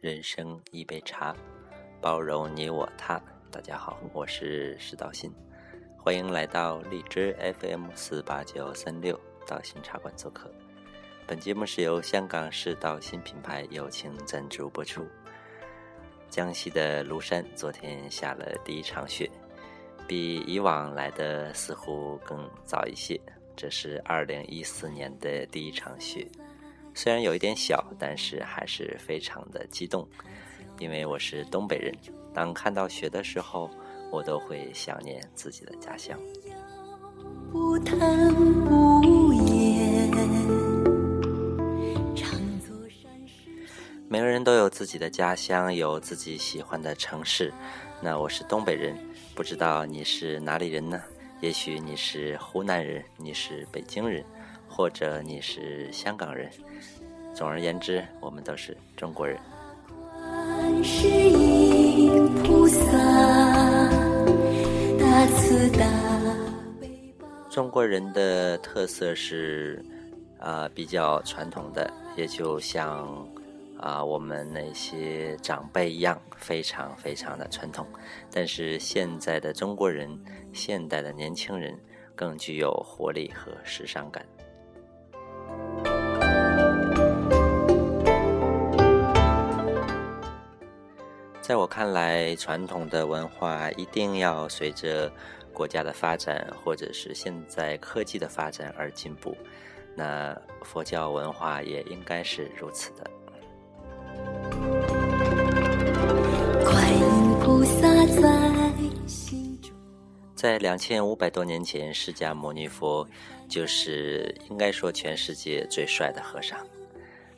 人生一杯茶，包容你我他。大家好，我是石道新，欢迎来到荔枝 FM 四八九三六道心茶馆做客。本节目是由香港市道新品牌友情赞助播出。江西的庐山昨天下了第一场雪，比以往来的似乎更早一些。这是二零一四年的第一场雪。虽然有一点小，但是还是非常的激动，因为我是东北人。当看到雪的时候，我都会想念自己的家乡。每个人都有自己的家乡，有自己喜欢的城市。那我是东北人，不知道你是哪里人呢？也许你是湖南人，你是北京人。或者你是香港人，总而言之，我们都是中国人。观世音菩萨，大慈大中国人的特色是啊比较传统的，也就像啊我们那些长辈一样，非常非常的传统。但是现在的中国人，现代的年轻人更具有活力和时尚感。在我看来，传统的文化一定要随着国家的发展，或者是现在科技的发展而进步。那佛教文化也应该是如此的观音菩萨。在两千五百多年前，释迦牟尼佛就是应该说全世界最帅的和尚，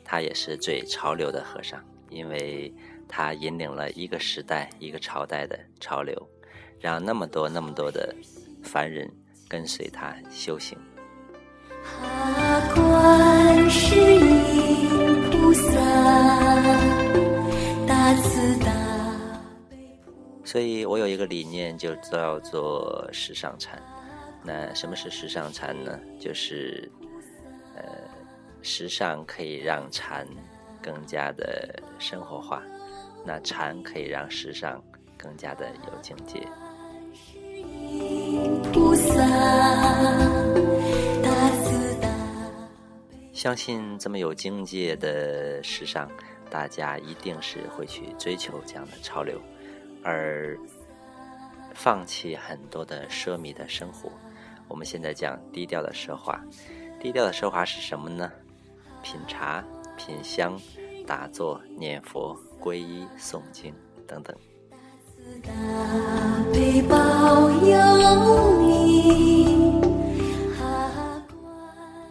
他也是最潮流的和尚，因为。他引领了一个时代、一个朝代的潮流，让那么多、那么多的凡人跟随他修行。观世音菩萨，大慈大悲。所以我有一个理念，就叫做时尚禅。那什么是时尚禅呢？就是呃，时尚可以让禅更加的生活化。那禅可以让时尚更加的有境界。相信这么有境界的时尚，大家一定是会去追求这样的潮流，而放弃很多的奢靡的生活。我们现在讲低调的奢华，低调的奢华是什么呢？品茶、品香、打坐、念佛。皈依、诵经等等。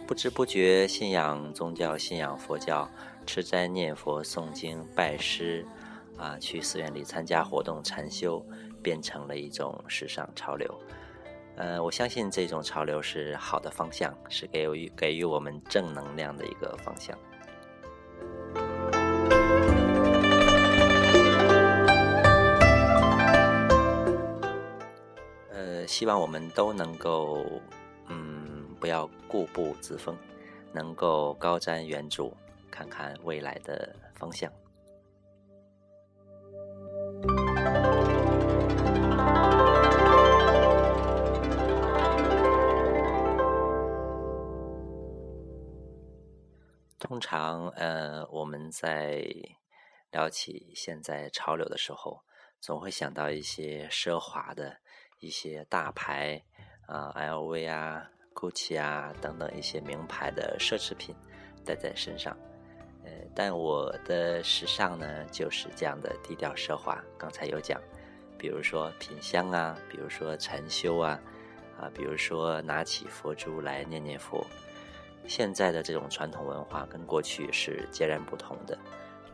不知不觉，信仰宗教、信仰佛教、吃斋念佛、诵经、拜师，啊，去寺院里参加活动、禅修，变成了一种时尚潮流。呃，我相信这种潮流是好的方向，是给予给予我们正能量的一个方向。希望我们都能够，嗯，不要固步自封，能够高瞻远瞩，看看未来的方向。通常，呃，我们在聊起现在潮流的时候，总会想到一些奢华的。一些大牌啊，LV 啊、GUCCI 啊等等一些名牌的奢侈品戴在身上，呃，但我的时尚呢就是这样的低调奢华。刚才有讲，比如说品香啊，比如说禅修啊，啊，比如说拿起佛珠来念念佛。现在的这种传统文化跟过去是截然不同的，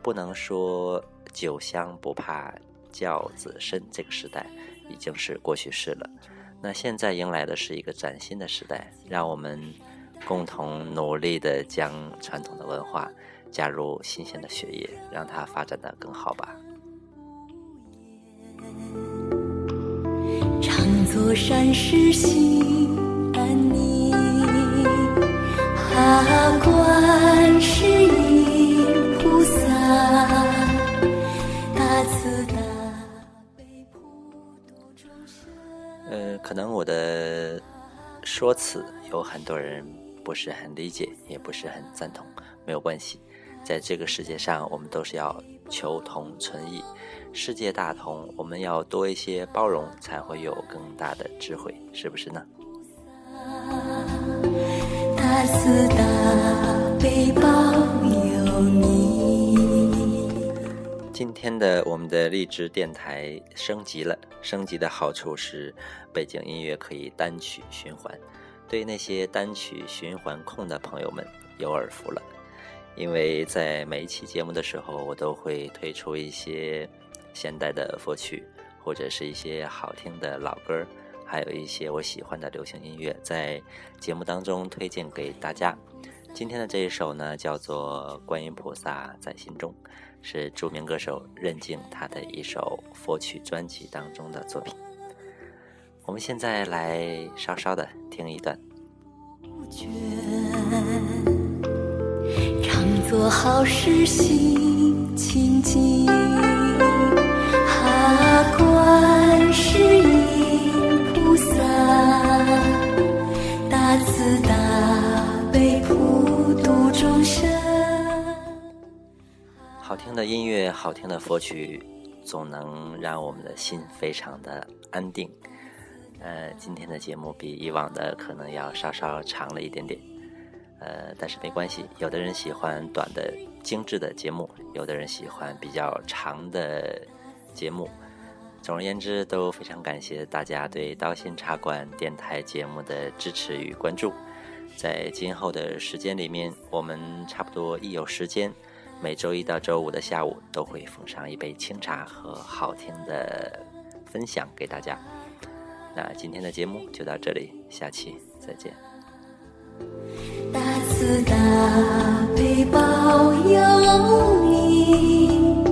不能说酒香不怕教子深，这个时代。已经是过去式了，那现在迎来的是一个崭新的时代，让我们共同努力的将传统的文化加入新鲜的血液，让它发展的更好吧。常作善事心安宁，哈观世音呃，可能我的说辞有很多人不是很理解，也不是很赞同，没有关系。在这个世界上，我们都是要求同存异，世界大同，我们要多一些包容，才会有更大的智慧，是不是呢？大慈大悲保佑你。今天的我们的荔枝电台升级了，升级的好处是背景音乐可以单曲循环，对那些单曲循环控的朋友们有耳福了。因为在每一期节目的时候，我都会推出一些现代的佛曲，或者是一些好听的老歌，还有一些我喜欢的流行音乐，在节目当中推荐给大家。今天的这一首呢，叫做《观音菩萨在心中》，是著名歌手任静他的一首佛曲专辑当中的作品。我们现在来稍稍的听一段。常做好事心清净，哈观好听的佛曲，总能让我们的心非常的安定。呃，今天的节目比以往的可能要稍稍长了一点点。呃，但是没关系，有的人喜欢短的精致的节目，有的人喜欢比较长的节目。总而言之，都非常感谢大家对刀心茶馆电台节目的支持与关注。在今后的时间里面，我们差不多一有时间，每周一到周五的下午都会奉上一杯清茶和好听的分享给大家。那今天的节目就到这里，下期再见。大慈大悲保佑你，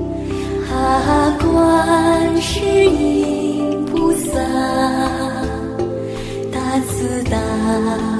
哈观世音菩萨，大慈大。